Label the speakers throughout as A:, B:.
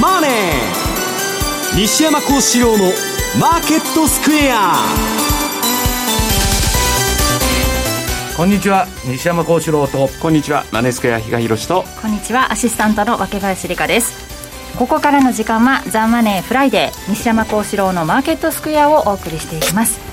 A: マネー」西山孝四郎の「マーケットスクエア」
B: こんにちは。西山孝四郎と。
C: こんにちは。マネースクエア比嘉宏と。
D: こんにちは。アシスタントの若林理香です。ここからの時間は「ザ・マネーフライデー。西山孝四郎のマーケットスクエア」をお送りしていきます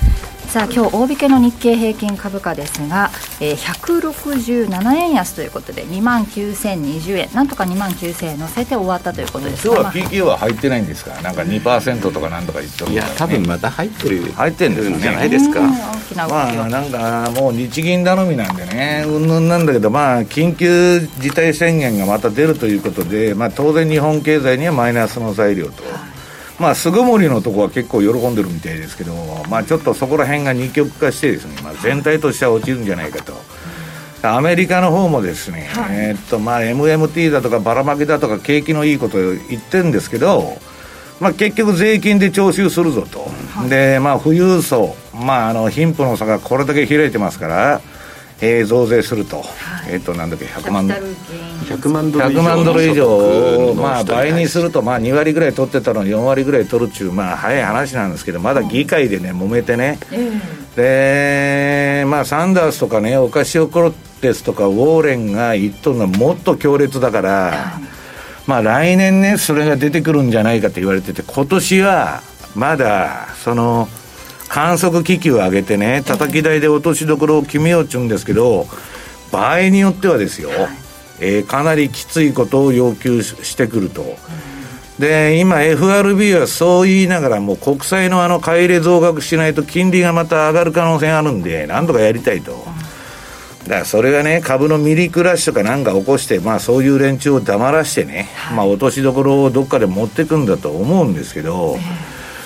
D: さあ今日大引けの日経平均株価ですが、えー、167円安ということで2万9020円。なんとか2万9000円乗せて終わったということです
B: 今日は PQ は入ってないんですかなんか2%とかなんとか言ってる、
C: ね、いや多分また入ってる。
B: 入ってるんです
C: んじゃないですか。
D: 大きな
B: まあなんかもう日銀頼みなんでねうんぬんなんだけどまあ緊急事態宣言がまた出るということでまあ当然日本経済にはマイナスの材料と、はいまあ、巣ごもりのところは結構喜んでるみたいですけど、まあ、ちょっとそこら辺が二極化してですね、まあ、全体としては落ちるんじゃないかと。アメリカの方もですね、はい、えー、っとまあ MMT だとかばらまきだとか景気のいいことを言ってるんですけど、まあ、結局税金で徴収するぞと、はい、でまあ富裕層、まあ、あの貧富の差がこれだけ開いてますからえー、増税すると、はい、えっ、ー、となんだっけ100万。
C: 100万ドル
B: 100万ドル以上まあ倍にするとまあ2割ぐらい取ってたのに4割ぐらい取るっちゅうまあ早い話なんですけどまだ議会でね揉めてね、でまあサンダースとかねオカシオ・コロテスとかウォーレンが言っとるのはもっと強烈だから、まあ来年ねそれが出てくるんじゃないかと言われてて今年はまだその観測機器を上げてね、叩き台で落としどころを決めようっちゅうんですけど、場合によってはですよ、えー、かなりきついことを要求してくると。で、今 FRB はそう言いながらも国債のあの買い入れ増額しないと金利がまた上がる可能性あるんで、なんとかやりたいと。だからそれがね、株のミリクラッシュとかなんか起こして、まあそういう連中を黙らしてね、まあ落としどころをどっかで持っていくんだと思うんですけど、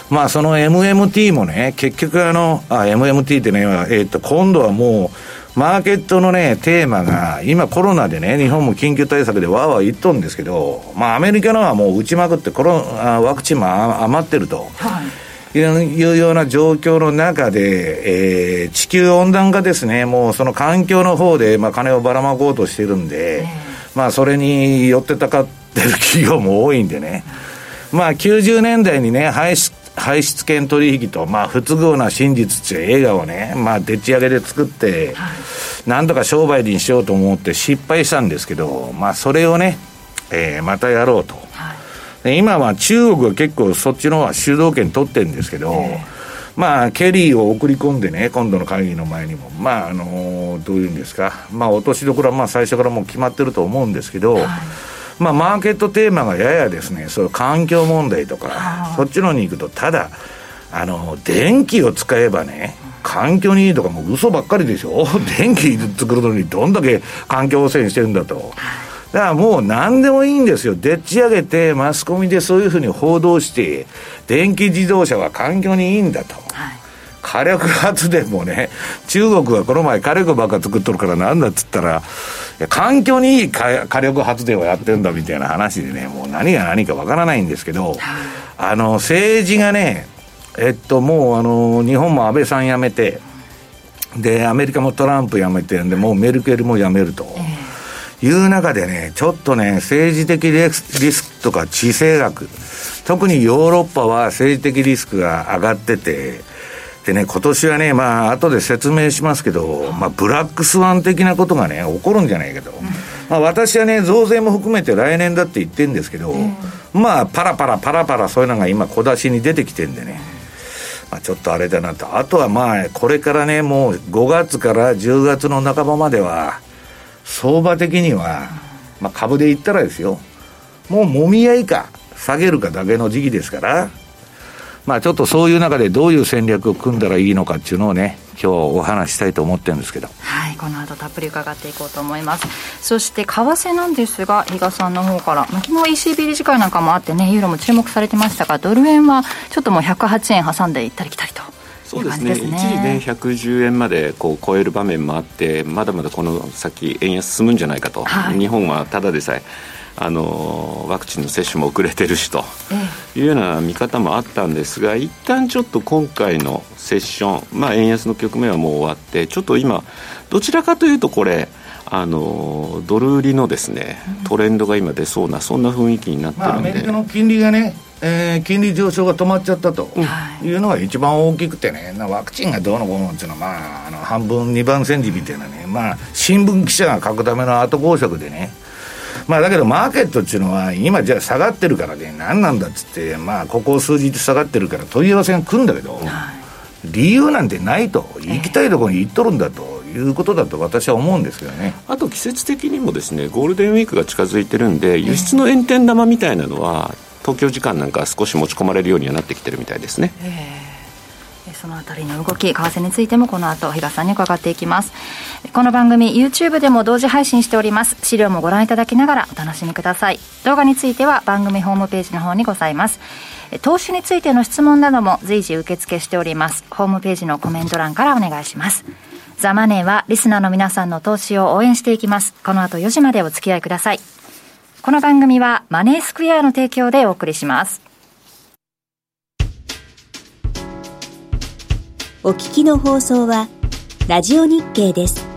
B: まあその MMT もね、結局あの、あ、MMT ってね、えっ、と、今度はもう、マーケットのね、テーマが、今コロナでね、日本も緊急対策でわーわー言っとるんですけど、まあアメリカのはもう打ちまくってコロワクチンも余ってると。はい。いうような状況の中で、えー、地球温暖化ですね、もうその環境の方で、まあ、金をばらまこうとしてるんで、まあ、それによってたかってる企業も多いんでね、まあ、90年代にね、排出排出権取引と、まあ、不都合な真実っていう映画をね、まあ、でっち上げで作って、はい、なんとか商売にしようと思って失敗したんですけど、まあ、それをね、えー、またやろうと。はい、今は中国が結構そっちの方は主導権取ってるんですけど、えーまあ、ケリーを送り込んでね、今度の会議の前にも、まあ、あのー、どういうんですか、まあ、落としどころはまあ最初からもう決まってると思うんですけど、はいまあ、マーケットテーマがややですね、そう環境問題とか、そっちのに行くと、ただ、あの、電気を使えばね、環境にいいとかもう嘘ばっかりでしょ電気作るのにどんだけ環境汚染してるんだと。だからもう何でもいいんですよ。でっち上げて、マスコミでそういうふうに報道して、電気自動車は環境にいいんだと。はい火力発電もね、中国はこの前火力ばっか作っとるからなんだっつったら、環境にいい火力発電をやってるんだみたいな話でね、もう何が何かわからないんですけど、あの、政治がね、えっと、もうあの、日本も安倍さん辞めて、で、アメリカもトランプ辞めてるんで、もうメルケルも辞めると。いう中でね、ちょっとね、政治的リスクとか地政学、特にヨーロッパは政治的リスクが上がってて、でね、今年はね、まあ後で説明しますけど、まあ、ブラックスワン的なことがね、起こるんじゃないけど、まあ、私はね、増税も含めて来年だって言ってるんですけど、まあ、パラパラパラパラそういうのが今、小出しに出てきてるんでね。まあ、ちょっとあれだなと。あとはまあ、これからね、もう5月から10月の半ばまでは、相場的には、まあ株で言ったらですよ、もうもみ合いか、下げるかだけの時期ですから、まあちょっとそういう中でどういう戦略を組んだらいいのかっていうのをね、今日お話したいと思ってるんですけど。
D: はい、この後たっぷり伺っていこうと思います。そして為替なんですが、比嘉さんの方から、まあ、昨日 ECB 理事会なんかもあってね、ユーロも注目されてましたが、ドル円はちょっともう108円挟んで行ったり来たりと。
C: そうですね、ね、一時ね110円までこう超える場面もあってまだまだこの先円安進むんじゃないかと、はい、日本はただでさえあのワクチンの接種も遅れてるしというような見方もあったんですが一旦ちょっと今回のセッション、まあ、円安の局面はもう終わってちょっと今どちらかというとこれあのドル売りのですねトレンドが今出そうなそんな雰囲気になってるんで、まあ、アメ
B: リカの金利がねえー、金利上昇が止まっちゃったというのが一番大きくてね、ワクチンがどうのこうのっていうのは、まあ、あの半分、二番煎じみたいなね、まあ、新聞記者が書くための後工作でね、まあ、だけどマーケットっていうのは、今、じゃあ下がってるからね、何なんだっつって、まあ、ここ数日下がってるから問い合わせが来るんだけど、理由なんてないと、行きたいところに行っとるんだと。いうことだと私は思うんですけどね。
C: あと季節的にもですねゴールデンウィークが近づいてるんで輸出の炎天玉みたいなのは東京時間なんか少し持ち込まれるようにはなってきてるみたいですね。
D: そのあたりの動き、為替についてもこの後、比嘉さんに伺っていきます。この番組、YouTube でも同時配信しております。資料もご覧いただきながらお楽しみください。動画については番組ホームページの方にございます。投資についての質問なども随時受付しております。ホームページのコメント欄からお願いします。ザ・マネーはリスナーの皆さんの投資を応援していきます。この後4時までお付き合いください。この番組はマネースクエアの提供でお送りします。
E: お聞きの放送はラジオ日経です。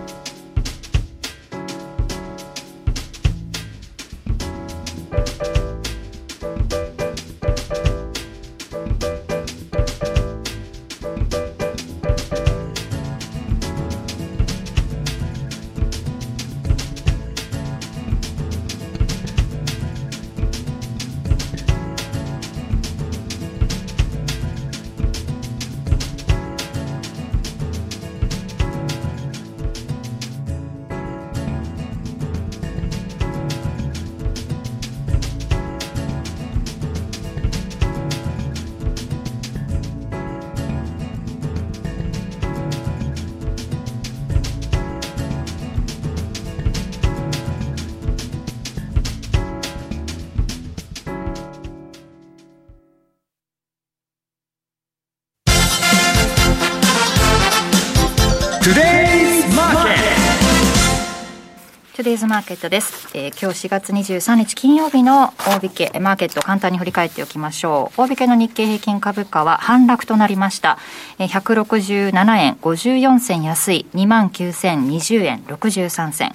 D: トゥデイズマーケットです、えー、今日4月23日金曜日の大引けマーケット簡単に振り返っておきましょう。大引けの日経平均株価は反落となりました、えー、167円54銭安い。2万9020円63銭。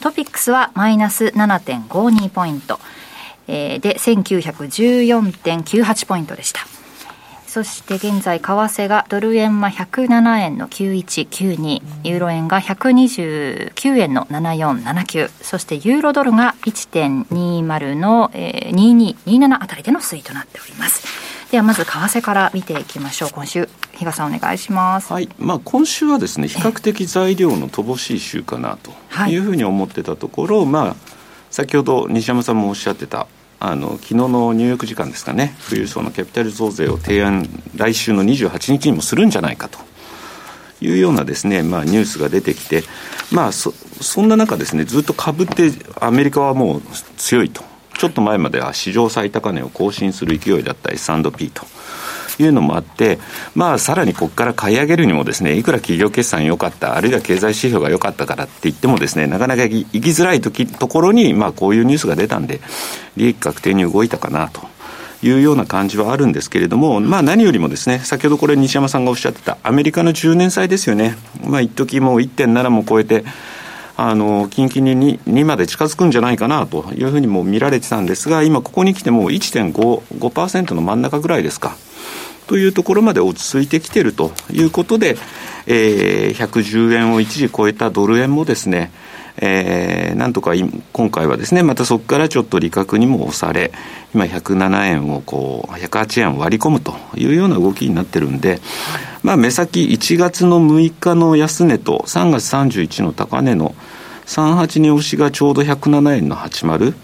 D: トピックスはマイナス7.52ポイント、えー、で1914.98ポイントでした。そして現在、為替がドル円は107円の9192、ユーロ円が129円の7479、そしてユーロドルが1.20の、えー、2227あたりでの推移となっております。ではまず為替から見ていきましょう。今週、比嘉さんお願いします。
C: はい。まあ今週はですね、比較的材料の乏しい週かなというふうに思ってたところ、はい、まあ先ほど西山さんもおっしゃってたあの昨日のニューヨーク時間ですかね、富裕層のキャピタル増税を提案、来週の28日にもするんじゃないかと。いうようなですね、まあ、ニュースが出てきて、まあそ、そんな中ですね、ずっと株って、アメリカはもう強いと、ちょっと前までは史上最高値を更新する勢いだった S&P と。いうのもあって、まあ、さらにここから買い上げるにもですね、いくら企業決算良かった、あるいは経済指標が良かったからって言ってもですね、なかなか行きづらい時ところに、まあ、こういうニュースが出たんで、利益確定に動いたかなと。いうような感じはあるんですけれども、まあ何よりもですね、先ほどこれ西山さんがおっしゃってた、アメリカの10年債ですよね。まあ一時もう1.7も超えて、あの、近々に 2, 2まで近づくんじゃないかなというふうにも見られてたんですが、今ここに来てもう1.5、5%の真ん中ぐらいですか。というところまで落ち着いてきているということで、えー、110円を一時超えたドル円もですね、えー、なんとか今回はですね、またそこからちょっと利確にも押され、今107円をこう、108円を割り込むというような動きになってるんで、まあ目先1月の6日の安値と3月31の高値の38に押しがちょうど107円の80、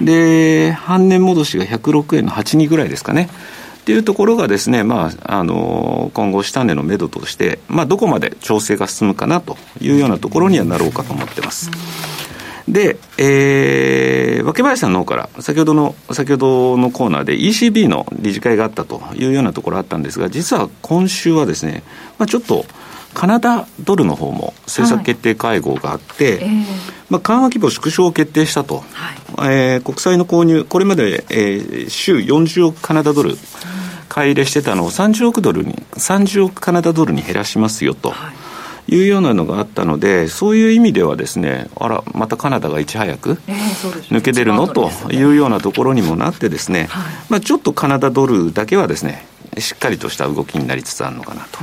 C: で、半年戻しが106円の82ぐらいですかね。っていうところがですね、まあ、あの今後、下値のめどとして、まあ、どこまで調整が進むかなというようなところにはなろうかと思ってます。で、えー、若林さんの方から、先ほどの、先ほどのコーナーで ECB の理事会があったというようなところあったんですが、実は今週はですね、まあ、ちょっと、カナダドルの方も政策決定会合があって、はいえ。ー、まあ、緩和規模縮小を決定したと、はい、えー、国債の購入、これまで、えー、週40億カナダドル、買い入れしてたのを30億ドルに、30億カナダドルに減らしますよと。い。うようなのがあったので、そういう意味ではですね、あら、またカナダがいち早く抜け出るの、というようなところにもなってですね、まあ、ちょっとカナダドルだけはですね、しっかりとした動きになりつつあるのかなと。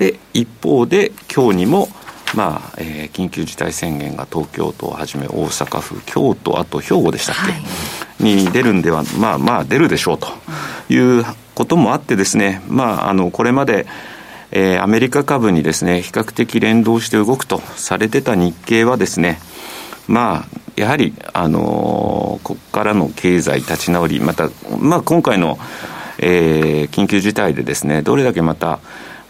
C: で、一方で今日にも、まあえー、緊急事態宣言が東京都をはじめ大阪府、京都、あと兵庫でしたっけ、はい、に出るんでは、まあまあ出るでしょうということもあってですね、まあ、あのこれまで、えー、アメリカ株にですね、比較的連動して動くとされてた日経はですね、まあ、やはり、あのー、ここからの経済立ち直り、また、まあ、今回の、えー、緊急事態でですね、どれだけまた、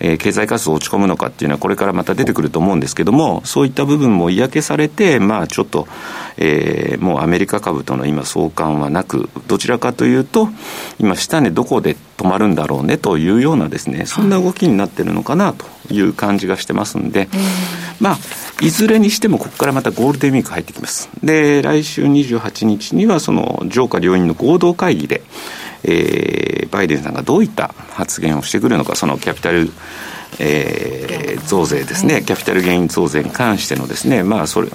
C: えー、経済活動落ち込むのかっていうのはこれからまた出てくると思うんですけども、そういった部分も嫌気されて、まあちょっと、えー、もうアメリカ株との今相関はなく、どちらかというと、今下値どこで止まるんだろうねというようなですね、そんな動きになってるのかなという感じがしてますんで、まあ、いずれにしてもここからまたゴールデンウィーク入ってきます。で、来週28日にはその上下両院の合同会議で、えー、バイデンさんがどういった発言をしてくるのか、そのキャピタル、えー、増税ですね、キャピタルゲイン増税に関してのですね、まあ、それ、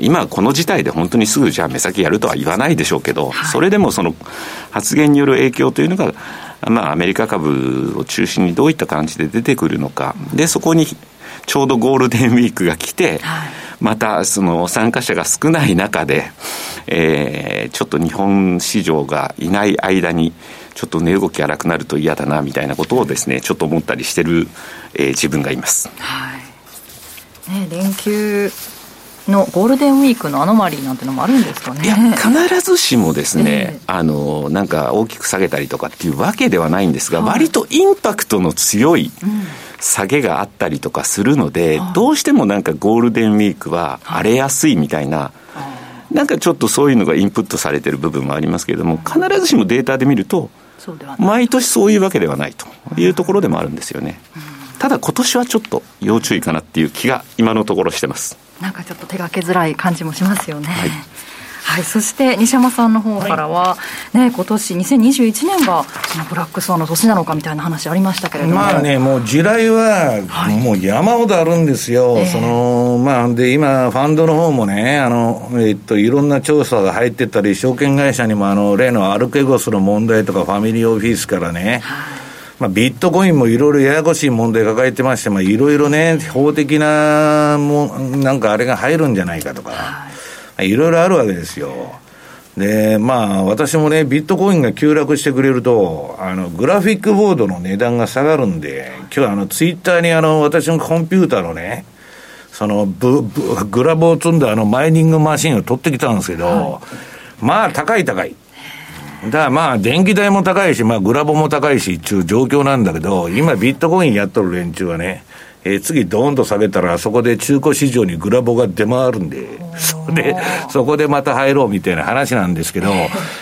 C: 今この事態で本当にすぐじゃあ目先やるとは言わないでしょうけど、それでもその発言による影響というのが、まあ、アメリカ株を中心にどういった感じで出てくるのか、で、そこにちょうどゴールデンウィークが来て、またその参加者が少ない中で、えー、ちょっと日本市場がいない間に、ちょっと値動き荒くなると嫌だなみたいなことをですね、ちょっと思ったりしてる、えー、自分がいます。は
D: い。ね、連休のゴールデンウィークのアノマリーなんてのもあるんですかねいや
C: 必ずしもですね、えー、あのなんか大きく下げたりとかっていうわけではないんですが、はい、割とインパクトの強い、下げがあったりとかするので、どうしてもなんかゴールデンウィークは荒れやすいみたいな、なんかちょっとそういうのがインプットされてる部分もありますけれども、必ずしもデータで見ると、毎年そういうわけではないというところでもあるんですよね。ただ今年はちょっと要注意かなっていう気が今のところしてます。
D: なんかちょっと手がけづらい感じもしますよね。はいはい、そして西山さんの方からは、はい、ね、今年2021年がそのブラックスワンの年なのかみたいな話ありましたけれども。
B: まあね、もう地雷は、もう山ほどあるんですよ、はい、そのまあ、で今、ファンドの方もね、あのえっと、いろんな調査が入ってたり、証券会社にもあの例のアルケゴスの問題とか、ファミリーオフィスからね、はい。まあ、ビットコインもいろいろややこしい問題抱えてまして、まあ、いろいろね、法的なも、なんかあれが入るんじゃないかとか、いろいろあるわけですよ。で、まあ、私もね、ビットコインが急落してくれると、あの、グラフィックボードの値段が下がるんで、今日あの、ツイッターにあの、私のコンピューターのね、その、ブ、ブ、グラボを積んだあの、マイニングマシンを取ってきたんですけど、はい、まあ、高い高い。だからまあ、電気代も高いし、まあ、グラボも高いし、っていう状況なんだけど、今ビットコインやっとる連中はね、えー、次ドーンと下げたら、そこで中古市場にグラボが出回るんで、それで、そこでまた入ろうみたいな話なんですけど、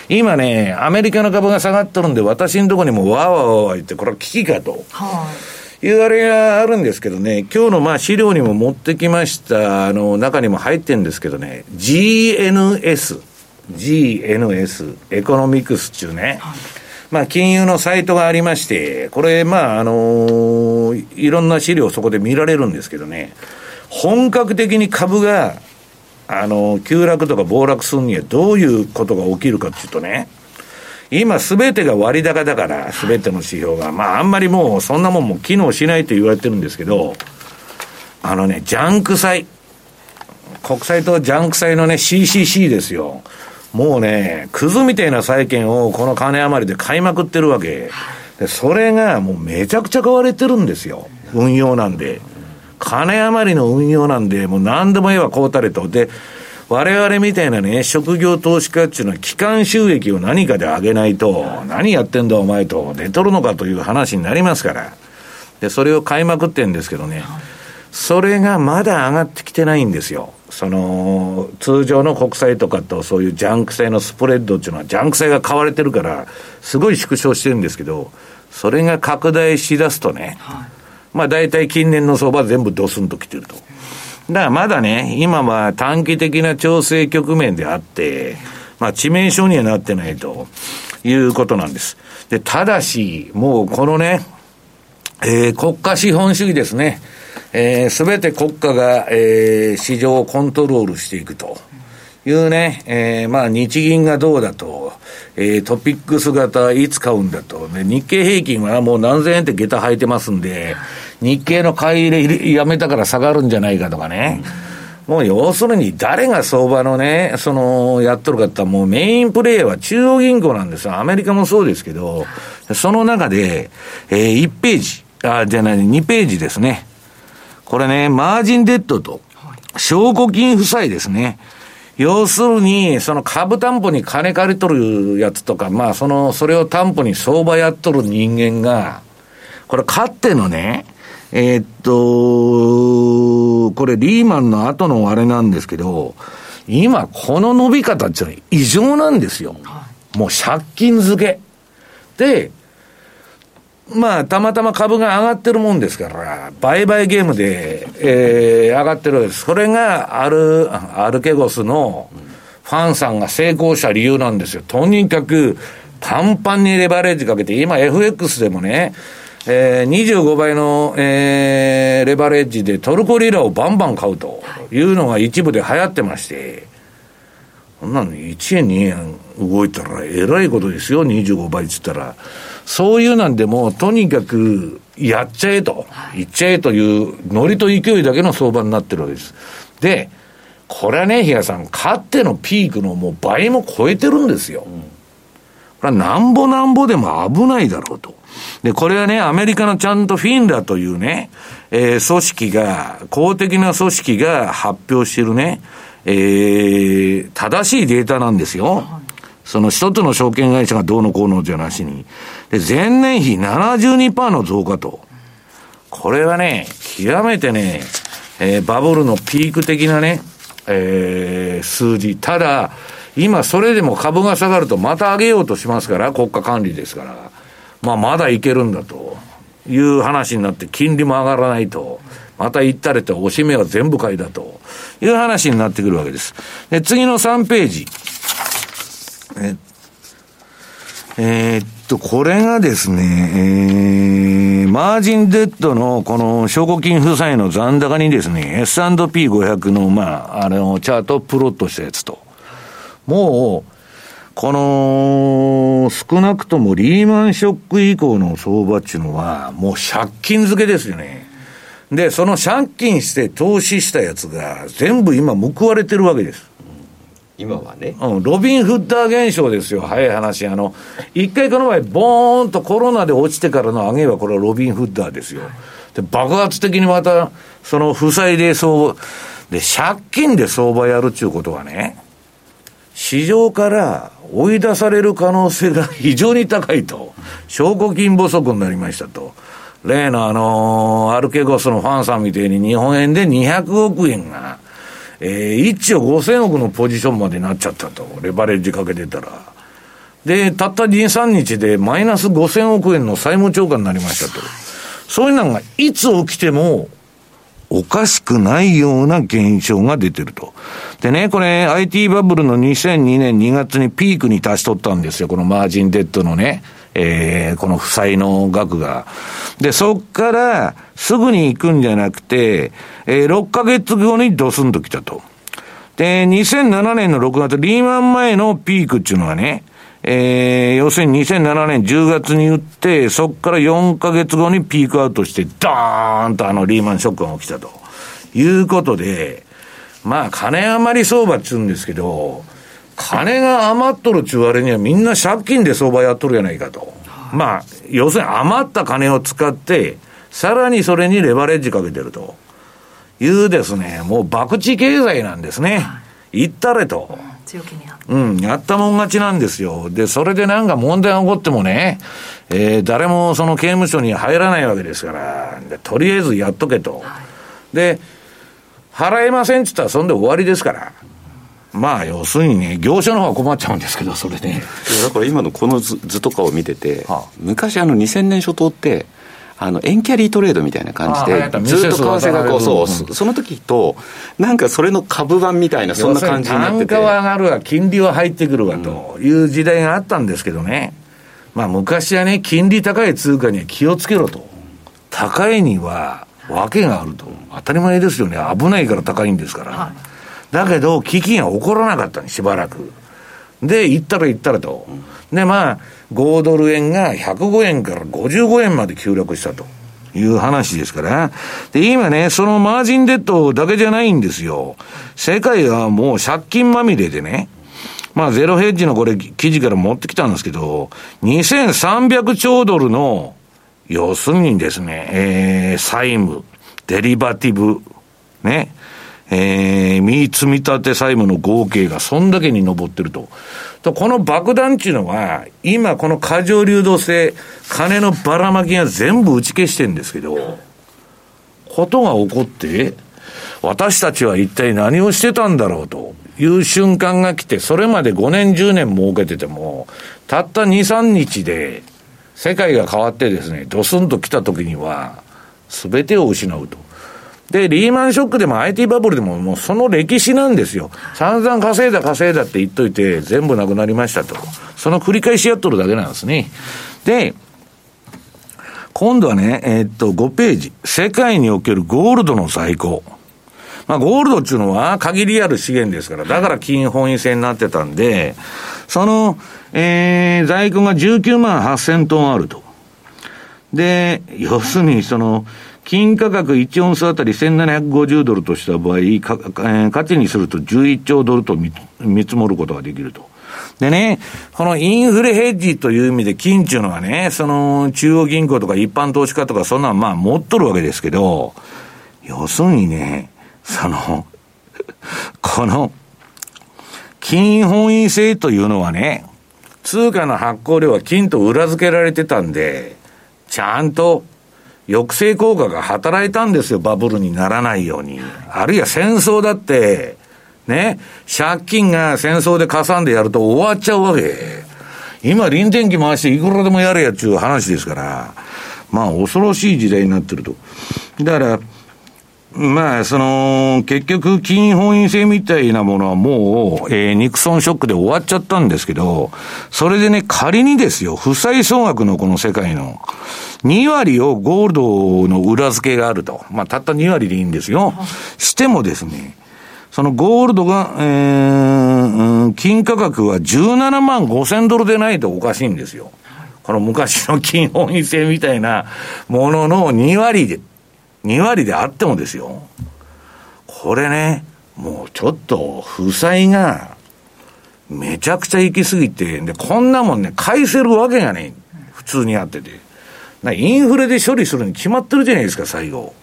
B: 今ね、アメリカの株が下がっとるんで、私のところにもわーわーわー言って、これは危機かと。い。うあれがあるんですけどね、今日のまあ資料にも持ってきました、あの、中にも入ってるんですけどね、GNS。GNS、エコノミクス中ね、はい、まあ、金融のサイトがありまして、これ、まあ、あの、いろんな資料そこで見られるんですけどね、本格的に株が、あの、急落とか暴落するにはどういうことが起きるかっていうとね、今すべてが割高だから、すべての指標が。まあ、あんまりもう、そんなもんも機能しないと言われてるんですけど、あのね、ジャンク債。国債とジャンク債のね、CCC ですよ。もうね、クズみたいな債券をこの金余りで買いまくってるわけ。で、それがもうめちゃくちゃ買われてるんですよ。運用なんで。金余りの運用なんで、もう何でもええわ、こうたれと。で、我々みたいなね、職業投資家っていうのは、機関収益を何かで上げないと、何やってんだお前と、出とるのかという話になりますから。で、それを買いまくってんですけどね、それがまだ上がってきてないんですよ。その、通常の国債とかとそういうジャンク債のスプレッドっていうのは、ジャンク債が買われてるから、すごい縮小してるんですけど、それが拡大しだすとね、はい、まあ大体近年の相場全部ドスンときてると。だからまだね、今は短期的な調整局面であって、まあ致命傷にはなってないということなんです。で、ただし、もうこのね、えー、国家資本主義ですね。えー、全て国家が、えー、市場をコントロールしていくというね、えー、まあ日銀がどうだと、えー、トピックス型いつ買うんだと、ね、日経平均はもう何千円って下駄履いてますんで、日経の買い入れやめたから下がるんじゃないかとかね。もう要するに誰が相場のね、その、やっとるかってもうメインプレイヤーは中央銀行なんですよ。アメリカもそうですけど、その中で、えー、1ページ、あ、じゃない、2ページですね。これね、マージンデッドと、証拠金負債ですね。要するに、その株担保に金借りとるやつとか、まあ、その、それを担保に相場やっとる人間が、これ、かってのね、えー、っと、これ、リーマンの後のあれなんですけど、今、この伸び方っていうのは異常なんですよ。もう借金付け。で、まあ、たまたま株が上がってるもんですから、売買ゲームで、えー、上がってるわけです。それが、アル、アルケゴスのファンさんが成功した理由なんですよ。とにかく、パンパンにレバレッジかけて、今 FX でもね、えー、25倍の、えー、レバレッジでトルコリラをバンバン買うというのが一部で流行ってまして、こんなの1円2円動いたらえらいことですよ、25倍っつったら。そういうなんでも、とにかくやっちゃえと、いっちゃえというノリと勢いだけの相場になってるわけです。で、これはね、比嘉さん、勝ってのピークのもう倍も超えてるんですよ。これはなんぼなんぼでも危ないだろうと。で、これはね、アメリカのちゃんとフィンラというね、えー、組織が、公的な組織が発表してるね、えー、正しいデータなんですよ。その一つの証券会社がどうのこうのじゃなしに。で、前年比72%の増加と。これはね、極めてね、えー、バブルのピーク的なね、えー、数字。ただ、今それでも株が下がるとまた上げようとしますから、国家管理ですから。まあ、まだいけるんだという話になって、金利も上がらないと。また行ったれと、おしめは全部買いだという話になってくるわけです。で、次の3ページ。えー、っと、これがですね、えー、マージンデッドのこの証拠金負債の残高にですね、S&P500 の、まあ、あの、チャートをプロットしたやつと。もう、この、少なくともリーマンショック以降の相場っていうのは、もう借金付けですよね。で、その借金して投資したやつが、全部今報われてるわけです。
C: 今はね。
B: うん、ロビン・フッダー現象ですよ、早い話。あの、一回この前、ボーンとコロナで落ちてからの上げは、これはロビン・フッダーですよ。で、爆発的にまた、その負債で相場、で、借金で相場やるっていうことはね、市場から追い出される可能性が非常に高いと。証拠金不足になりましたと。例のあのー、アルケゴスのファンさんみたいに日本円で200億円が、えー、1兆5000億のポジションまでなっちゃったと。レバレッジかけてたら。で、たった2、3日でマイナス5000億円の債務超過になりましたと。そういうのがいつ起きてもおかしくないような現象が出てると。でね、これ IT バブルの2002年2月にピークに達しとったんですよ。このマージンデッドのね、えー、この負債の額が。で、そっからすぐに行くんじゃなくて、えー、6ヶ月後にドスンと来たと。で、2007年の6月、リーマン前のピークっていうのはね、えー、要するに2007年10月に打って、そこから4ヶ月後にピークアウトして、ダーンとあのリーマンショックが起きたと。いうことで、まあ、金余り相場っつうんですけど、金が余っとるっちゅう割にはみんな借金で相場やっとるやないかと。まあ、要するに余った金を使って、さらにそれにレバレッジかけてると。いうですね、もう博打経済なんですね。言ったれと。強気にうん、やったもん勝ちなんですよ。で、それでなんか問題が起こってもね、えー、誰もその刑務所に入らないわけですから、とりあえずやっとけと。はい、で、払えませんって言ったらそんで終わりですから。まあ、要するにね、業者の方は困っちゃうんですけど、それで、ね。
C: だから今のこの図図とかを見てて、はあ、昔あの2000年初頭って、あの、エンキャリートレードみたいな感じで、ずっと為替がこう、そう、その時と、なんかそれの株版みたいな、そんな感じになってて。
B: 単価は上がるわ、金利は入ってくるわ、という時代があったんですけどね。まあ昔はね、金利高い通貨には気をつけろと。高いには、訳があると。当たり前ですよね。危ないから高いんですから。だけど、危機が起こらなかったにしばらく。で、行ったら行ったらと。で、まあ、5ドル円が105円から55円まで急落したと。いう話ですから。で、今ね、そのマージンデッドだけじゃないんですよ。世界はもう借金まみれでね、まあ、ゼロヘッジのこれ、記事から持ってきたんですけど、2300兆ドルの、要するにですね、えー、債務、デリバティブ、ね、えー、見積立債務の合計がそんだけに上ってると。とこの爆弾っていうのは、今この過剰流動性、金のばらまきが全部打ち消してるんですけど、ことが起こって、私たちは一体何をしてたんだろうと。いう瞬間が来て、それまで5年、10年儲けてても、たった2、3日で、世界が変わってですね、ドスンと来た時には、すべてを失うと。で、リーマンショックでも IT バブルでももうその歴史なんですよ。散々稼いだ稼いだって言っといて、全部なくなりましたと。その繰り返しやっとるだけなんですね。で、今度はね、えー、っと、5ページ。世界におけるゴールドの在庫。まあ、ゴールドっていうのは限りある資源ですから、だから金本位制になってたんで、その、えー、在庫が19万8000トンあると。で、要するに、その、金価格1オンスあたり1750ドルとした場合、かえー、価値にすると11兆ドルと見積もることができると。でね、このインフレヘッジという意味で金っていうのはね、その中央銀行とか一般投資家とかそんなんまあ持っとるわけですけど、要するにね、その、この、金本位制というのはね、通貨の発行量は金と裏付けられてたんで、ちゃんと抑制効果が働いたんですよ、バブルにならないように。あるいは戦争だって、ね、借金が戦争でかさんでやると終わっちゃうわけ。今、臨転機回していくらでもやれやっちゅう話ですから、まあ恐ろしい時代になってると。だから、まあ、その、結局、金本位制みたいなものはもう、えー、ニクソンショックで終わっちゃったんですけど、それでね、仮にですよ、負債総額のこの世界の、2割をゴールドの裏付けがあると。まあ、たった2割でいいんですよ。してもですね、そのゴールドが、えー、金価格は17万5千ドルでないとおかしいんですよ。この昔の金本位制みたいなものの2割で、2割であってもですよ。これね、もうちょっと負債がめちゃくちゃ行き過ぎて、で、こんなもんね、返せるわけがね普通にあってて。インフレで処理するに決まってるじゃないですか、最後。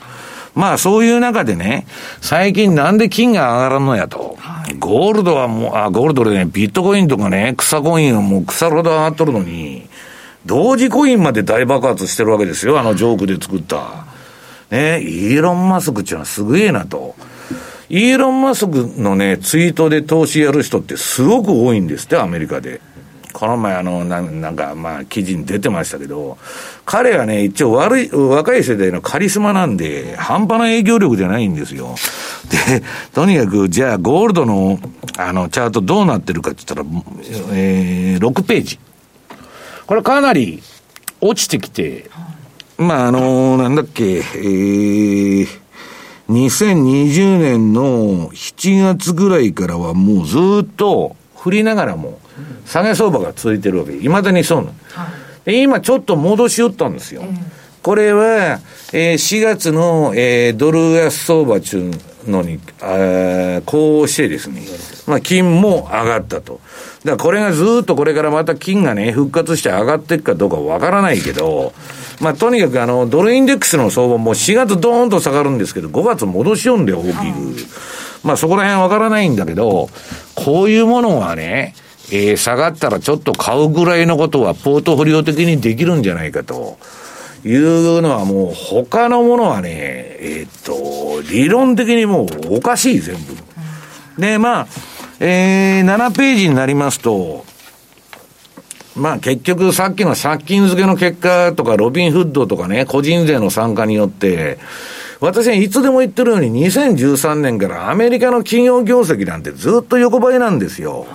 B: まあそういう中でね、最近なんで金が上がらんのやと。はい、ゴールドはもう、あ、ゴールドでね、ビットコインとかね、草コインはもう草ほど上がっとるのに、同時コインまで大爆発してるわけですよ、あのジョークで作った。ね、イーロン・マスクっていうのはすげえなと。イーロン・マスクのね、ツイートで投資やる人ってすごく多いんですって、アメリカで。この前あの、ななんか、まあ、記事に出てましたけど、彼はね、一応悪い、若い世代のカリスマなんで、半端な営業力じゃないんですよ。で、とにかく、じゃあ、ゴールドの、あの、チャートどうなってるかって言ったら、えー、6ページ。これかなり落ちてきて、まあ、あの、なんだっけ、えー、2020年の7月ぐらいからはもうずっと振りながらも、下げ相場が続いてるわけ。いまだにそうなの。で今ちょっと戻し寄ったんですよ。これは、えー、4月の、えー、ドル安相場中のに、あこうしてですね、まあ、金も上がったと。だからこれがずっとこれからまた金がね、復活して上がっていくかどうかわからないけど、まあ、とにかくあの、ドルインデックスの相場も4月ドーンと下がるんですけど、5月戻しよんで大きく。まあ、そこら辺わからないんだけど、こういうものはね、えー、下がったらちょっと買うぐらいのことはポートフォリオ的にできるんじゃないかと。いうのはもう他のものはね、えー、っと、理論的にもうおかしい、全部。で、まあ、えー、7ページになりますと、まあ結局さっきの借金付けの結果とか、ロビンフッドとかね、個人税の参加によって、私はいつでも言ってるように2013年からアメリカの企業業績なんてずっと横ばいなんですよ。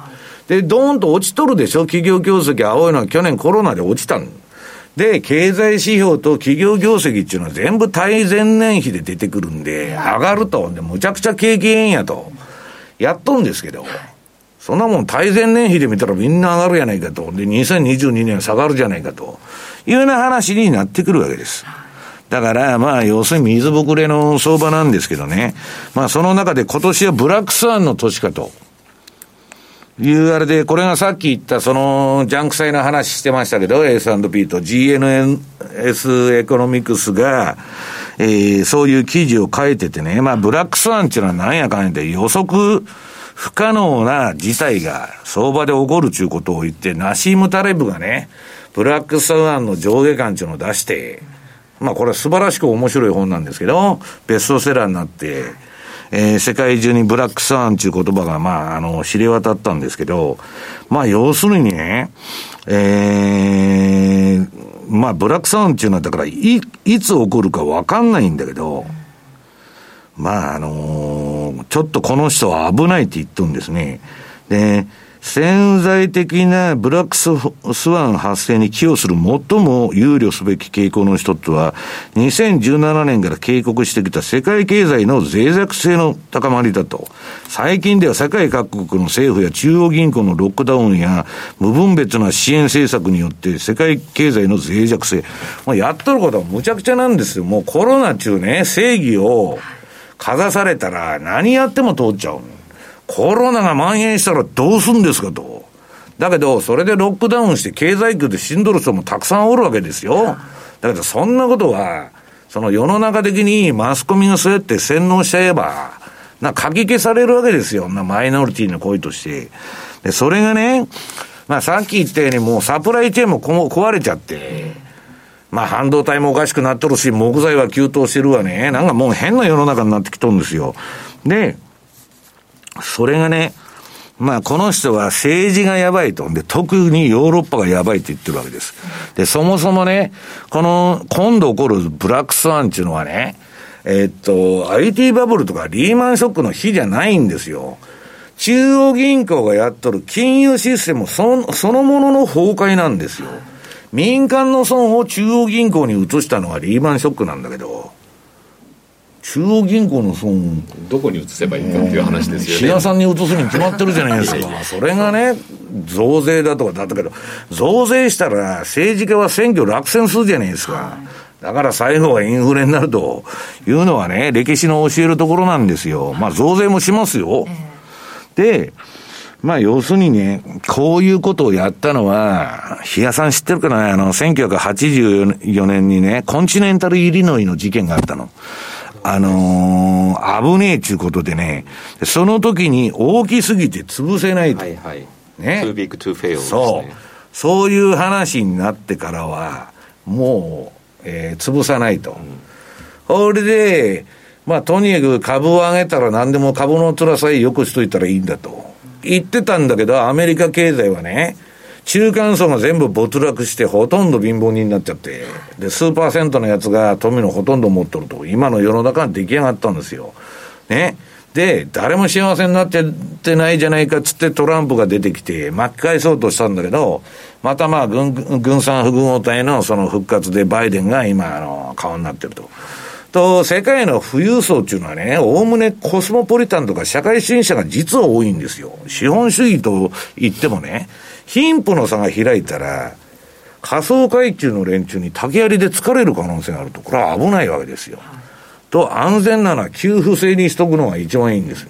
B: で、ドーンと落ちとるでしょ企業業績青いのは去年コロナで落ちたん。で、経済指標と企業業績っていうのは全部対前年比で出てくるんで、上がると、で、むちゃくちゃ景気えんやと、やっとんですけど、そんなもん対前年比で見たらみんな上がるやないかと。で、2022年下がるじゃないかと。いうような話になってくるわけです。だから、まあ、要するに水ぶくれの相場なんですけどね。まあ、その中で今年はブラックスワンの年かと。いうあれで、これがさっき言ったそのジャンク債の話してましたけど、S&P と GNS エコノミクスが、えー、そういう記事を書いててね、まあ、ブラックスワンっていうのは何やかんやで予測、不可能な事態が相場で起こるということを言って、ナシーム・タレブがね、ブラックスワンの上下感っていうのを出して、まあこれは素晴らしく面白い本なんですけど、ベストセラーになって、えー、世界中にブラックサーンという言葉が、まあ、あの、知れ渡ったんですけど、まあ要するにね、えー、まあブラックサーンっていうのはだからい、いつ起こるかわかんないんだけど、まあ、あのー、ちょっとこの人は危ないって言っとんですね。で、潜在的なブラックスワン発生に寄与する最も憂慮すべき傾向の一つは、2017年から警告してきた世界経済の脆弱性の高まりだと。最近では世界各国の政府や中央銀行のロックダウンや無分別な支援政策によって世界経済の脆弱性。まあ、やっとることはむちゃくちゃなんですよ。もうコロナ中ね、正義をかざされたら何やっても通っちゃう。コロナが蔓延したらどうすんですかと。だけど、それでロックダウンして経済苦で死んどる人もたくさんおるわけですよ。だけど、そんなことは、その世の中的にマスコミがそうやって洗脳しちゃえば、な、書き消されるわけですよ。な、マイノリティの声として。で、それがね、まあさっき言ったようにもうサプライチェーンも壊れちゃって、まあ半導体もおかしくなっとるし、木材は急騰してるわね。なんかもう変な世の中になってきとるんですよ。で、それがね、まあ、この人は政治がやばいと。で、特にヨーロッパがやばいって言ってるわけです。で、そもそもね、この、今度起こるブラックスワンっていうのはね、えっと、IT バブルとかリーマンショックの日じゃないんですよ。中央銀行がやっとる金融システムそそのものの崩壊なんですよ。民間の損を中央銀行に移したのがリーマンショックなんだけど、中央銀行の損
C: どこに移せばいいかっていう話ですよね。
B: 岸田さんに移すに決まってるじゃないですか。それがね増税だとかだったけど増税したら政治家は選挙落選するじゃないですか、だから最後はインフレになるというのはね、歴史の教えるところなんですよ。まあ増税もしますよ。で、まあ要するにね、こういうことをやったのは、比嘉さん知ってるかな？あの、1984年にね、コンチネンタルイリノイの事件があったの。あのー、危ねえちゅうことでね、その時に大きすぎて潰せないと。はいはい。
C: ね。too big to fail、ね、
B: そう。そういう話になってからは、もう、えー、潰さないと。それで、まあ、とにかく株を上げたら何でも株の辛さえよくしといたらいいんだと。言ってたんだけど、アメリカ経済はね、中間層が全部没落して、ほとんど貧乏人になっちゃって、で、数パーセントのやつが富のほとんど持っとると、今の世の中が出来上がったんですよ。ね。で、誰も幸せになってないじゃないかっつってトランプが出てきて巻き返そうとしたんだけど、またまあ軍、軍産複合体のその復活でバイデンが今、あの、顔になってると。と、世界の富裕層っていうのはね、おおむねコスモポリタンとか社会主義者が実は多いんですよ。資本主義と言ってもね、貧富の差が開いたら、仮想階級の連中に竹槍で疲れる可能性があると、これは危ないわけですよ。と、安全なのは給付制にしとくのが一番いいんですよ。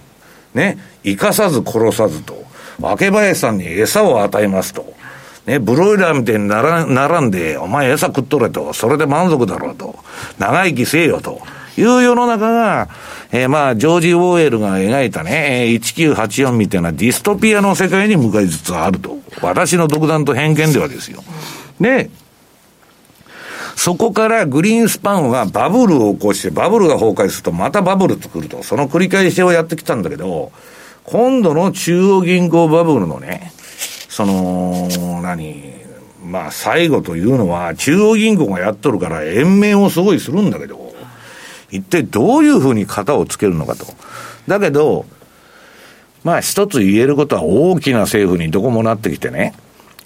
B: ね。生かさず殺さずと。若林さんに餌を与えますと。ね、ブロイラーみたいになら並んで、お前餌食っとれと。それで満足だろうと。長生きせえよと。いう世の中が、えー、まあ、ジョージ・ウォーエルが描いたね、1984みたいなディストピアの世界に向かいつつあると。私の独断と偏見ではですよ。で、そこからグリーンスパンはバブルを起こして、バブルが崩壊するとまたバブル作ると。その繰り返しをやってきたんだけど、今度の中央銀行バブルのね、その、何、まあ最後というのは中央銀行がやっとるから延命をすごいするんだけど、一体どういうふうに型をつけるのかと。だけど、まあ一つ言えることは大きな政府にどこもなってきてね。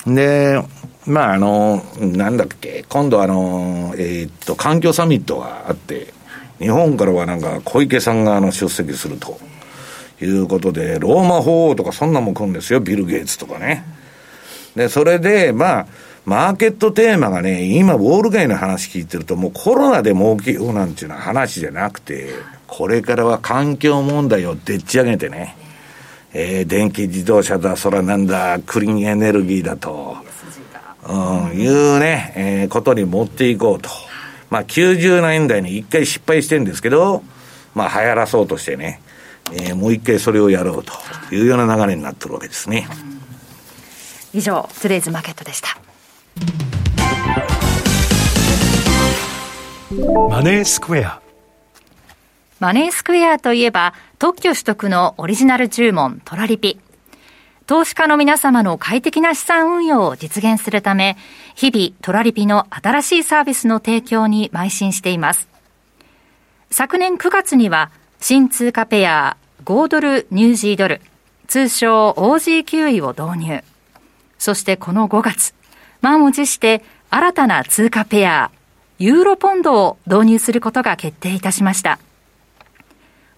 B: で、まああの、なんだっけ、今度あの、えー、っと、環境サミットがあって、日本からはなんか小池さんがあの出席するということで、ローマ法王とかそんなもん来るんですよ、ビル・ゲイツとかね。で、それで、まあ、マーケットテーマがね、今、ウォール街の話聞いてると、もうコロナで儲けようなんていうのは話じゃなくて、これからは環境問題をでっち上げてね、えー、電気自動車だ、そらなんだ、クリーンエネルギーだと、うん、いうね、えー、ことに持っていこうと。まあ、90年代に一回失敗してるんですけど、まあ、流行らそうとしてね、えー、もう一回それをやろうというような流れになってるわけですね。
D: 以上、トゥデイズマーケットでした。
A: マネースクエア
D: マネースクエアといえば特許取得のオリジナル注文トラリピ。投資家の皆様の快適な資産運用を実現するため日々トラリピの新しいサービスの提供に邁進しています。昨年9月には新通貨ペア5ドルニュージードル通称 OG9 を導入。そしてこの5月満を持して新たな通貨ペア、ユーロポンドを導入することが決定いたしました。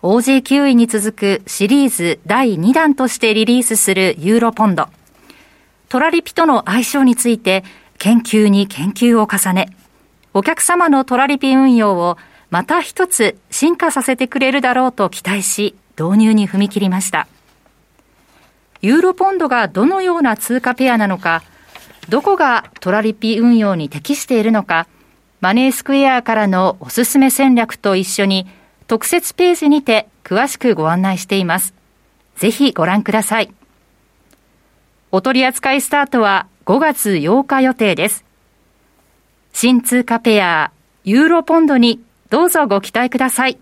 D: OG9 位に続くシリーズ第2弾としてリリースするユーロポンド。トラリピとの相性について研究に研究を重ね、お客様のトラリピ運用をまた一つ進化させてくれるだろうと期待し、導入に踏み切りました。ユーロポンドがどのような通貨ペアなのか、どこがトラリピ運用に適しているのか、マネースクエアからのおすすめ戦略と一緒に特設ページにて詳しくご案内しています。ぜひご覧ください。お取り扱いスタートは5月8日予定です。新通貨ペア、ユーロポンドにどうぞご期待ください。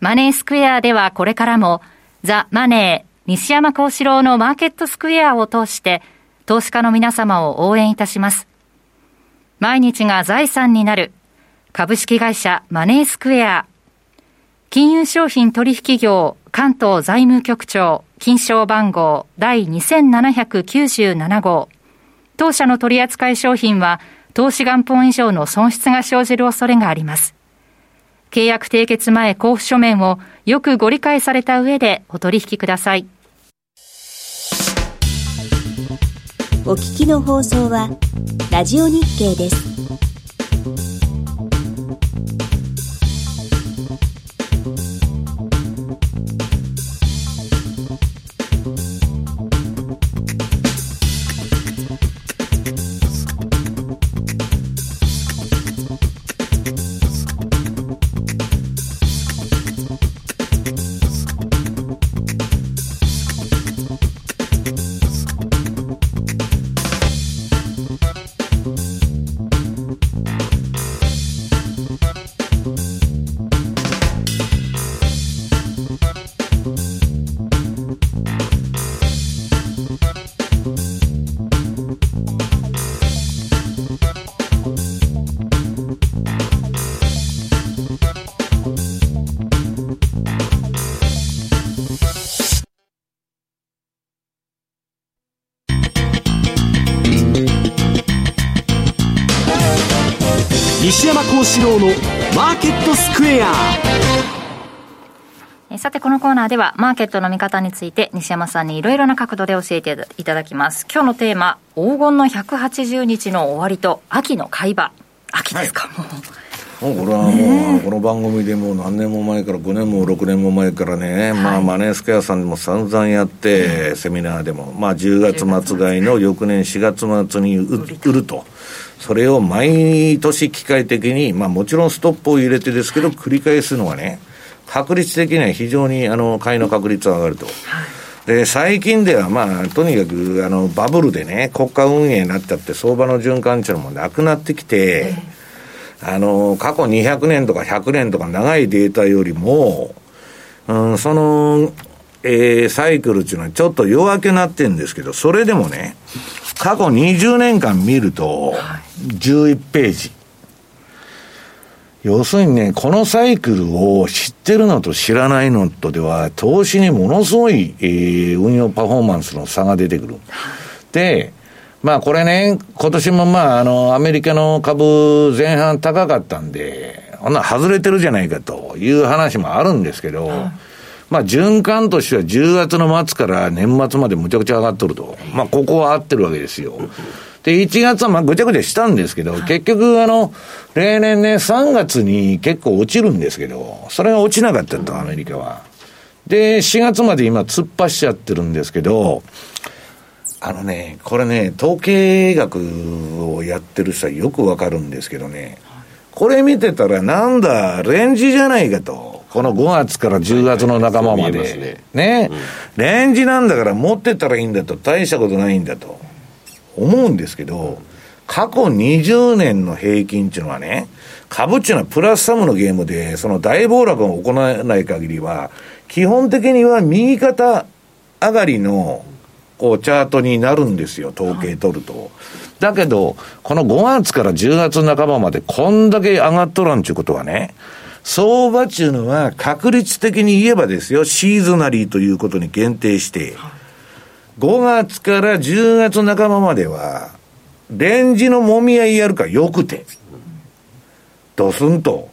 D: マネースクエアではこれからもザ・マネー西山幸四郎のマーケットスクエアを通して投資家の皆様を応援いたします。毎日が財産になる株式会社マネースクエア金融商品取引業関東財務局長金賞番号第2797号当社の取扱い商品は投資元本以上の損失が生じる恐れがあります。契約締結前交付書面をよくご理解された上でお取引ください。
E: お聞きの放送は、ラジオ日経です。
A: 西山幸四郎のマーケットスクエア
D: さて、このコーナーでは、マーケットの見方について、西山さんにいろいろな角度で教えていただきます。今日のテーマ、黄金の180日の終わりと、秋の買い場。秋ですか、はい、
B: もう。もうこれはもう、この番組でもう何年も前から、5年も6年も前からね、はい、まあ、マネースクエアさんでも散々やって、セミナーでも、まあ、10月末買いの翌年4月末に売ると。それを毎年機械的に、まあもちろんストップを入れてですけど、繰り返すのはね、確率的には非常にあの買いの確率が上がると。で、最近ではまあ、とにかく、あの、バブルでね、国家運営になっちゃって、相場の循環っていうのもなくなってきて、あの、過去200年とか100年とか長いデータよりも、うん、その、えー、サイクルっていうのはちょっと弱くなってんですけど、それでもね、過去20年間見ると、11ページ。要するにね、このサイクルを知ってるのと知らないのとでは、投資にものすごい、えー、運用パフォーマンスの差が出てくる。で、まあこれね、今年もまああの、アメリカの株前半高かったんで、ほんな外れてるじゃないかという話もあるんですけど、まあ循環としては10月の末から年末までむちゃくちゃ上がっとると。まあここは合ってるわけですよ。で、1月はまあぐちゃぐちゃしたんですけど、結局あの、例年ね、3月に結構落ちるんですけど、それが落ちなかったと、アメリカは。で、4月まで今突っ走っちゃってるんですけど、あのね、これね、統計学をやってる人はよくわかるんですけどね、これ見てたらなんだ、レンジじゃないかと。この5月から10月の仲間まで。ね、レンジなんだから持ってたらいいんだと、大したことないんだと。思うんですけど、過去20年の平均っていうのはね、株っていうのはプラスサムのゲームで、その大暴落を行わない限りは、基本的には右肩上がりのこう、チャートになるんですよ、統計取ると。だけど、この5月から10月半ばまでこんだけ上がっとらんちゅうことはね、相場っていうのは確率的に言えばですよ、シーズナリーということに限定して、5月から10月半ばまでは、レンジのもみ合いやるかよくて、ドスンと、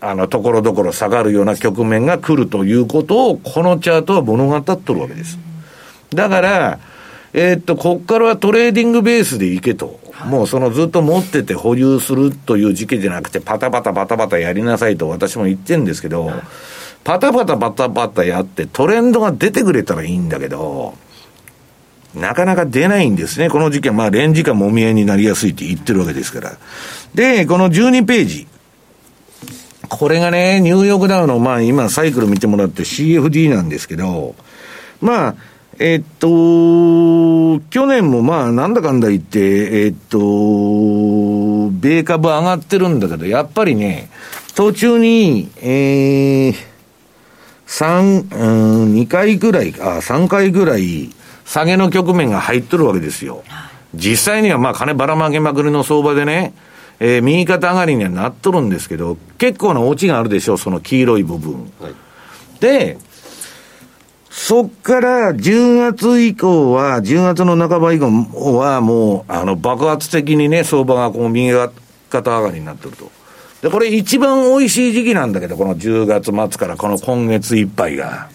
B: あの、ところどころ下がるような局面が来るということを、このチャートは物語っとるわけです。だから、えー、っと、こっからはトレーディングベースでいけと。もうそのずっと持ってて保有するという時期じゃなくて、パタパタパタパタやりなさいと私も言ってるんですけど、パタパタパタパタやってトレンドが出てくれたらいいんだけど、なかなか出ないんですね。この時期はまあレンジかもみ合いになりやすいって言ってるわけですから。で、この12ページ。これがね、ニューヨークダウの、まあ今サイクル見てもらって CFD なんですけど、まあ、えっと、去年もまあ、なんだかんだ言って、えっと、米株上がってるんだけど、やっぱりね、途中に、えー、三、うん、2回ぐらい、あ、3回ぐらい、下げの局面が入ってるわけですよ。実際にはまあ、金ばらまげまくりの相場でね、えー、右肩上がりにはなっとるんですけど、結構なオチがあるでしょう、その黄色い部分。はい、で、そっから10月以降は、10月の半ば以降はもう、あの、爆発的にね、相場がこう、右肩上がりになってると。で、これ一番美味しい時期なんだけど、この10月末からこの今月いっぱいが。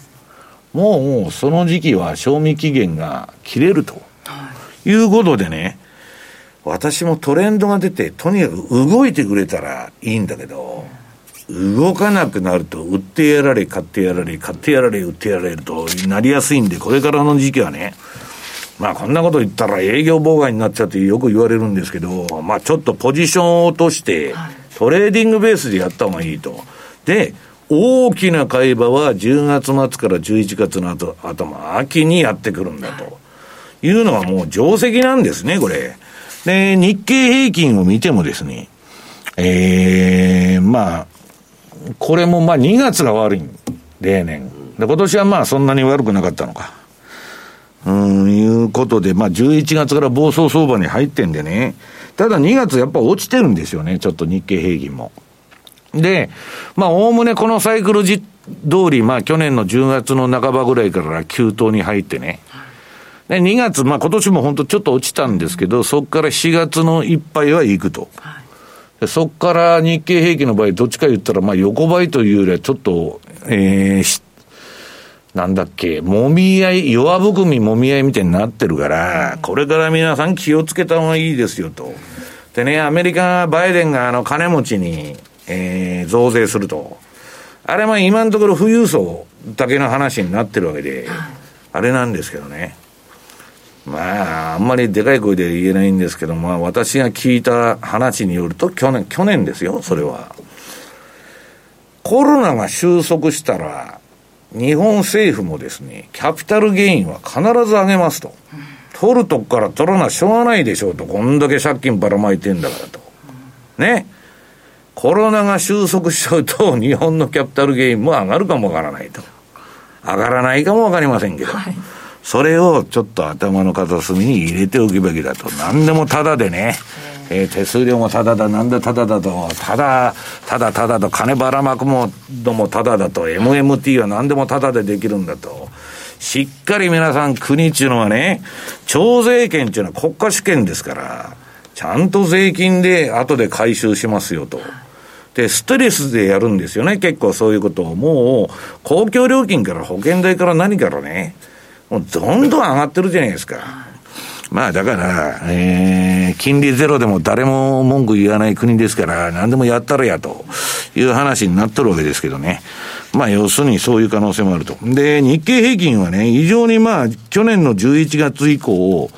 B: もう、もう、その時期は賞味期限が切れると。いうことでね、私もトレンドが出て、とにかく動いてくれたらいいんだけど、動かなくなると、売ってやられ、買ってやられ、買ってやられ、売ってやられるとなりやすいんで、これからの時期はね、まあこんなこと言ったら営業妨害になっちゃってよく言われるんですけど、まあちょっとポジションを落として、トレーディングベースでやった方がいいと。で、大きな買い場は10月末から11月の後頭、秋にやってくるんだと。いうのはもう定石なんですね、これ。で、日経平均を見てもですね、ええー、まあ、これもまあ2月が悪い、例年。で、今年はまあそんなに悪くなかったのか。うん、いうことで、まあ11月から暴走相場に入ってんでね。ただ2月やっぱ落ちてるんですよね、ちょっと日経平均も。で、まあおおむねこのサイクルじ通り、まあ去年の10月の半ばぐらいから急騰に入ってね。で、2月、まあ今年も本当ちょっと落ちたんですけど、そこから4月のいっぱいは行くと。はいそこから日経平均の場合、どっちか言ったら、まあ横ばいというよりはちょっと、えー、なんだっけ、もみ合い、弱含みもみ合いみたいになってるから、これから皆さん気をつけた方がいいですよと。でね、アメリカ、バイデンがあの金持ちに、えー、増税すると。あれは今のところ富裕層だけの話になってるわけで、あれなんですけどね。まあ、あんまりでかい声で言えないんですけど、まあ、私が聞いた話によると、去年、去年ですよ、それは。コロナが収束したら、日本政府もですね、キャピタルゲインは必ず上げますと。取るとこから取らなしょうがないでしょうと。こんだけ借金ばらまいてんだからと。ね。コロナが収束しちゃうと、日本のキャピタルゲインも上がるかもわからないと。上がらないかもわかりませんけど。はいそれをちょっと頭の片隅に入れておくべきだと。何でもただでね、えー、手数料もただだ、なんでただだと、ただ、ただただと、金ばらまくものもただだと、MMT は何でもただでできるんだと。しっかり皆さん国っていうのはね、徴税権っていうのは国家主権ですから、ちゃんと税金で後で回収しますよと。で、ストレスでやるんですよね、結構そういうことを。もう、公共料金から保険代から何からね、もうどんどん上がってるじゃないですか。まあだから、えー、金利ゼロでも誰も文句言わない国ですから、何でもやったらやという話になっとるわけですけどね。まあ要するにそういう可能性もあると。で、日経平均はね、非常にまあ去年の11月以降、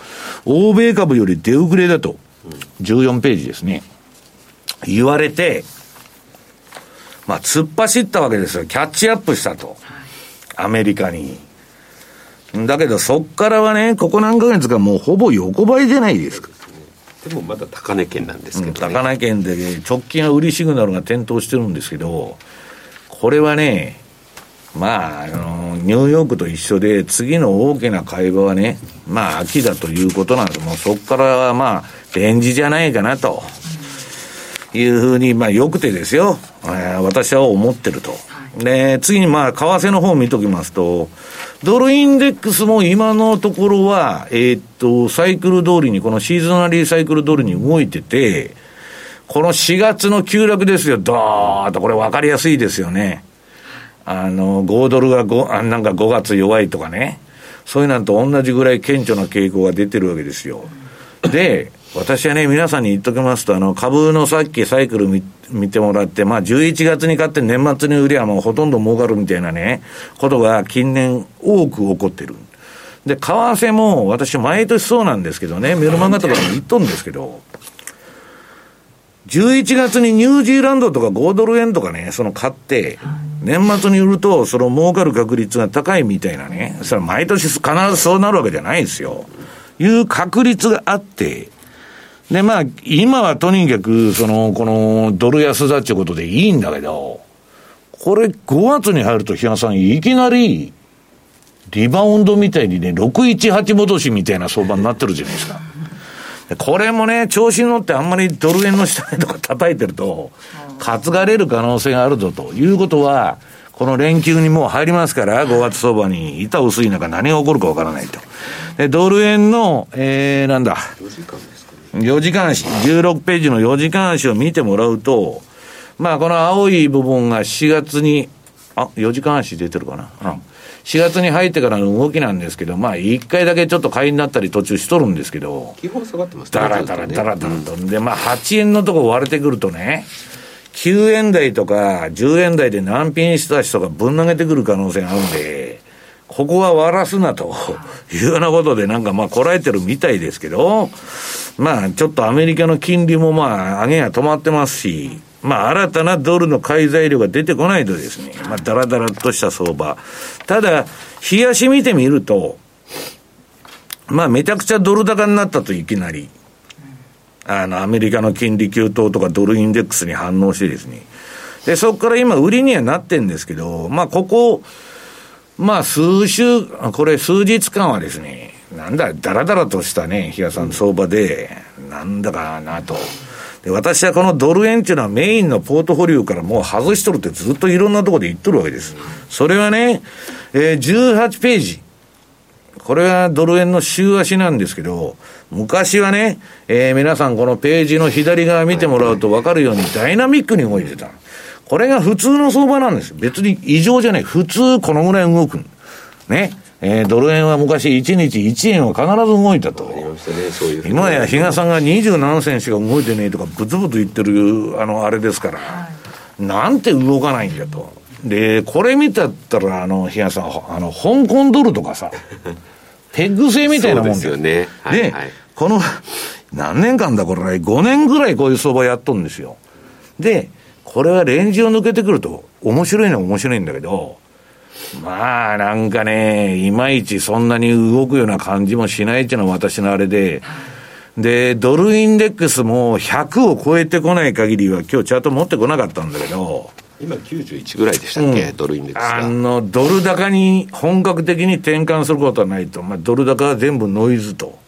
B: 欧米株より出遅れだと。14ページですね。言われて、まあ突っ走ったわけですよ。キャッチアップしたと。アメリカに。だけど、そっからはね、ここ何ヶ月かもうほぼ横ばいじゃないですか。
C: でもまだ高値圏なんですけど、
B: ねうん、高値圏で、直近は売りシグナルが点灯してるんですけど、これはね、まあ、あの、ニューヨークと一緒で、次の大きな会話はね、まあ、秋だということなんです。もうそこからはまあ、レンジじゃないかなと。いうふうに、まあ、よくてですよ、えー、私は思ってると。で、次にまあ、為替の方を見ときますと、ドルインデックスも今のところは、えー、っと、サイクル通りに、このシーズナリーサイクル通りに動いてて、この4月の急落ですよ、どーっと、これ分かりやすいですよね。あの、5ドルが5、あなんか5月弱いとかね。そういうのと同じぐらい顕著な傾向が出てるわけですよ。で、私はね、皆さんに言っときますと、あの、株のさっきサイクル見見てもらって、まあ、11月に買って年末に売りはもうほとんど儲かるみたいなね、ことが近年多く起こってる。で、為替も私毎年そうなんですけどね、メルマガとかも言っとんですけど、11月にニュージーランドとか5ドル円とかね、その買って、年末に売ると、その儲かる確率が高いみたいなね、それは毎年必ずそうなるわけじゃないですよ。いう確率があって、で、まあ、今はとにかく、その、この、ドル安だっていうことでいいんだけど、これ5月に入ると、日野さん、いきなり、リバウンドみたいにね、618戻しみたいな相場になってるじゃないですか。これもね、調子に乗ってあんまりドル円の下とか叩いてると、担がれる可能性があるぞということは、この連休にもう入りますから、5月相場に板薄い中何が起こるかわからないと。で、ドル円の、えー、なんだ。4時間足、16ページの4時間足を見てもらうと、まあ、この青い部分が4月に、あ、4時間足出てるかな。うん。4月に入ってからの動きなんですけど、まあ、1回だけちょっと買いになったり途中しとるんですけど、
C: 基本下がってます
B: だらだらだらだらと。で、まあ、8円のとこ割れてくるとね、9円台とか10円台で難品した人がぶん投げてくる可能性があるんで、ここは割らすなと いうようなことでなんかまあこらえてるみたいですけど、まあちょっとアメリカの金利もまあ上げが止まってますし、まあ新たなドルの買い材料が出てこないとですね、まあだらだらとした相場。ただ、冷やし見てみると、まあめちゃくちゃドル高になったといきなり、あのアメリカの金利急騰とかドルインデックスに反応してですね、で、そこから今売りにはなってんですけど、まあここ、まあ、数週、これ数日間はですね、なんだ、だらだらとしたね、日嘉さん相場で、なんだかなと。で、私はこのドル円っていうのはメインのポートフォリオからもう外しとるってずっといろんなところで言っとるわけです。それはね、えー、18ページ。これはドル円の週足なんですけど、昔はね、えー、皆さんこのページの左側見てもらうと分かるようにダイナミックに動いてた。これが普通の相場なんです。別に異常じゃない。普通このぐらい動く。ね。えー、ドル円は昔1日1円は必ず動いたと。今や比嘉さんが二十何銭しか動いてねえとか、ブツブツ言ってる、あの、あれですから、はい、なんて動かないんだと。で、これ見たったら、あの、比嘉さん、あの、香港ドルとかさ、ペッグ製みたいなもん
C: ですよね。
B: はい、で、この、何年間だこれ、5年ぐらいこういう相場やっとんですよ。で、これはレンジを抜けてくると、面白いのは面白いんだけど、まあ、なんかね、いまいちそんなに動くような感じもしないっていうのは私のあれで、で、ドルインデックスも100を超えてこない限りは、今日チャート持ってこなかったんだけど、
C: 今91ぐらいでしたっけ、うん、ドルインデックス
B: あの、ドル高に本格的に転換することはないと。まあ、ドル高は全部ノイズと。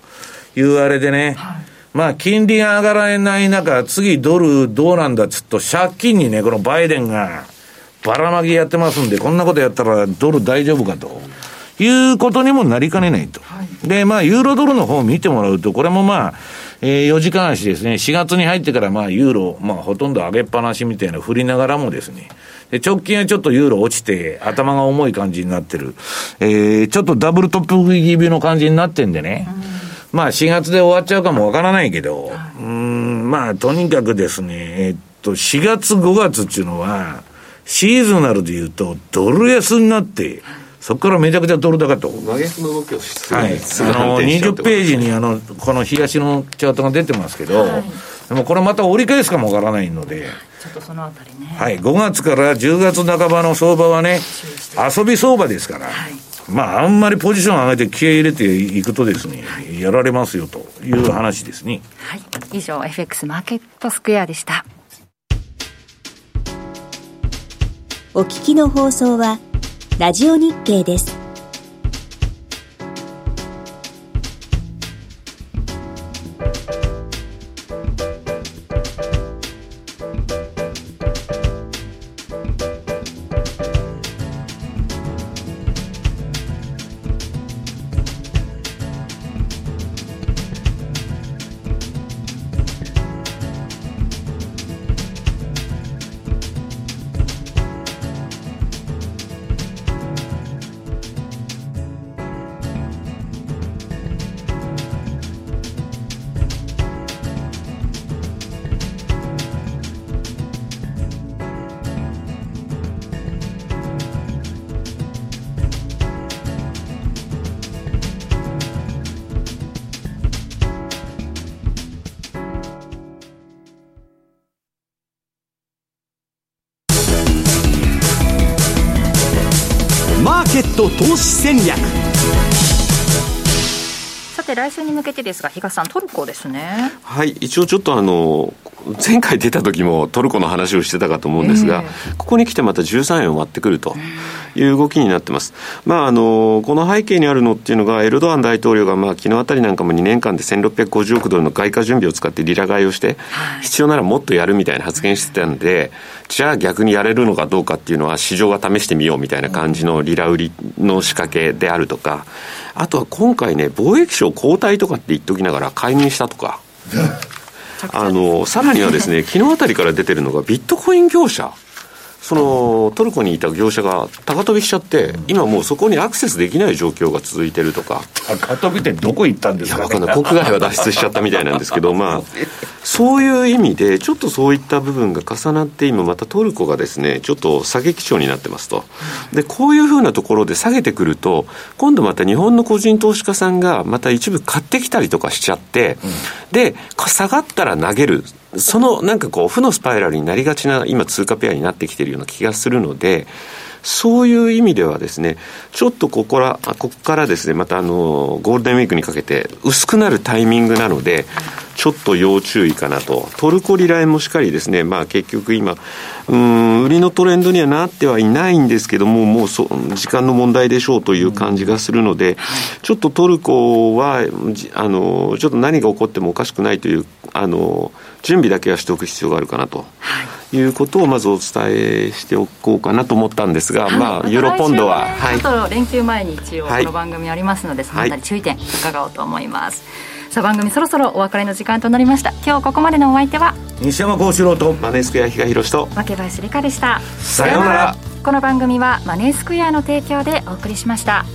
B: いうあれでね、はい。まあ、金利が上がらない中、次ドルどうなんだっつっと、借金にね、このバイデンがばらまきやってますんで、こんなことやったらドル大丈夫かと。いうことにもなりかねないと。はい、で、まあ、ユーロドルの方を見てもらうと、これもまあ、えー、4時間足ですね、4月に入ってからまあ、ユーロ、まあ、ほとんど上げっぱなしみたいな振りながらもですね、で直近はちょっとユーロ落ちて、頭が重い感じになってる。えー、ちょっとダブルトップ気味の感じになってんでね。まあ4月で終わっちゃうかもわからないけど、うん、まあとにかくですね、えっと、4月5月っていうのは、シーズナルで言うと、ドル安になって、そこからめちゃくちゃドル高と。
C: 真逆の動きを
B: してはい。あの、20ページにあの、この東のチャートが出てますけど、はい、でもこれまた折り返すかもわからないので、
D: ちょっとそのあたりね。
B: はい、5月から10月半ばの相場はね、遊び相場ですから、はい、まあ、あんまりポジション上げて気合い入れていくとですね、はい、やられますよという話ですね。
D: はい。以上、FX マーケットスクエアでした。
E: お聞きの放送は、ラジオ日経です。
A: 投資戦略。
D: さて来週に向けてですが東さんトルコですね。
C: はい。一応ちょっとあの前回出た時もトルコの話をしてたかと思うんですが、えー、ここに来てまた13円を割ってくるという動きになってます。まあ、あの、この背景にあるのっていうのが、エルドアン大統領が、まあ、昨日あたりなんかも2年間で1650億ドルの外貨準備を使ってリラ買いをして、必要ならもっとやるみたいな発言してたんで、じゃあ逆にやれるのかどうかっていうのは、市場が試してみようみたいな感じのリラ売りの仕掛けであるとか、あとは今回ね、貿易省交代とかって言っておきながら解任したとか、あの、さらにはですね、昨日あたりから出てるのがビットコイン業者。そのトルコにいた業者が高飛びしちゃって、今もうそこにアクセスできない状況が続いてるとか。
B: 高飛びってどこ行ったんですか、
C: ね、いや、かんない。国外は脱出しちゃったみたいなんですけど、まあ、そういう意味で、ちょっとそういった部分が重なって、今またトルコがですね、ちょっと下げ基調になってますと。で、こういうふうなところで下げてくると、今度また日本の個人投資家さんがまた一部買ってきたりとかしちゃって、で、下がったら投げる。そのなんかこう負のスパイラルになりがちな今通貨ペアになってきているような気がするので、そういう意味ではですね、ちょっとここら、ここからですね、またあの、ゴールデンウィークにかけて薄くなるタイミングなので、ちょっと要注意かなと。トルコリラ円もしっかりですね、まあ結局今、うん、売りのトレンドにはなってはいないんですけども、もうそ時間の問題でしょうという感じがするので、ちょっとトルコは、あの、ちょっと何が起こってもおかしくないという、あの、準備だけはしておく必要があるかなと。い。うことをまずお伝えしておこうかなと思ったんですが、はい、まあ、ユーロポンドは、
D: はい、ちょっと連休前に一応この番組ありますので、そのあたり注意点伺おうと思います、さあ番組そろそろお別れの時間となりました。今日ここまでのお相手は
B: 西山幸四郎と
C: マネースクエア比嘉宏と
D: 若林理香でした。
B: さようなら。
D: この番組はマネースクエアの提供でお送りしました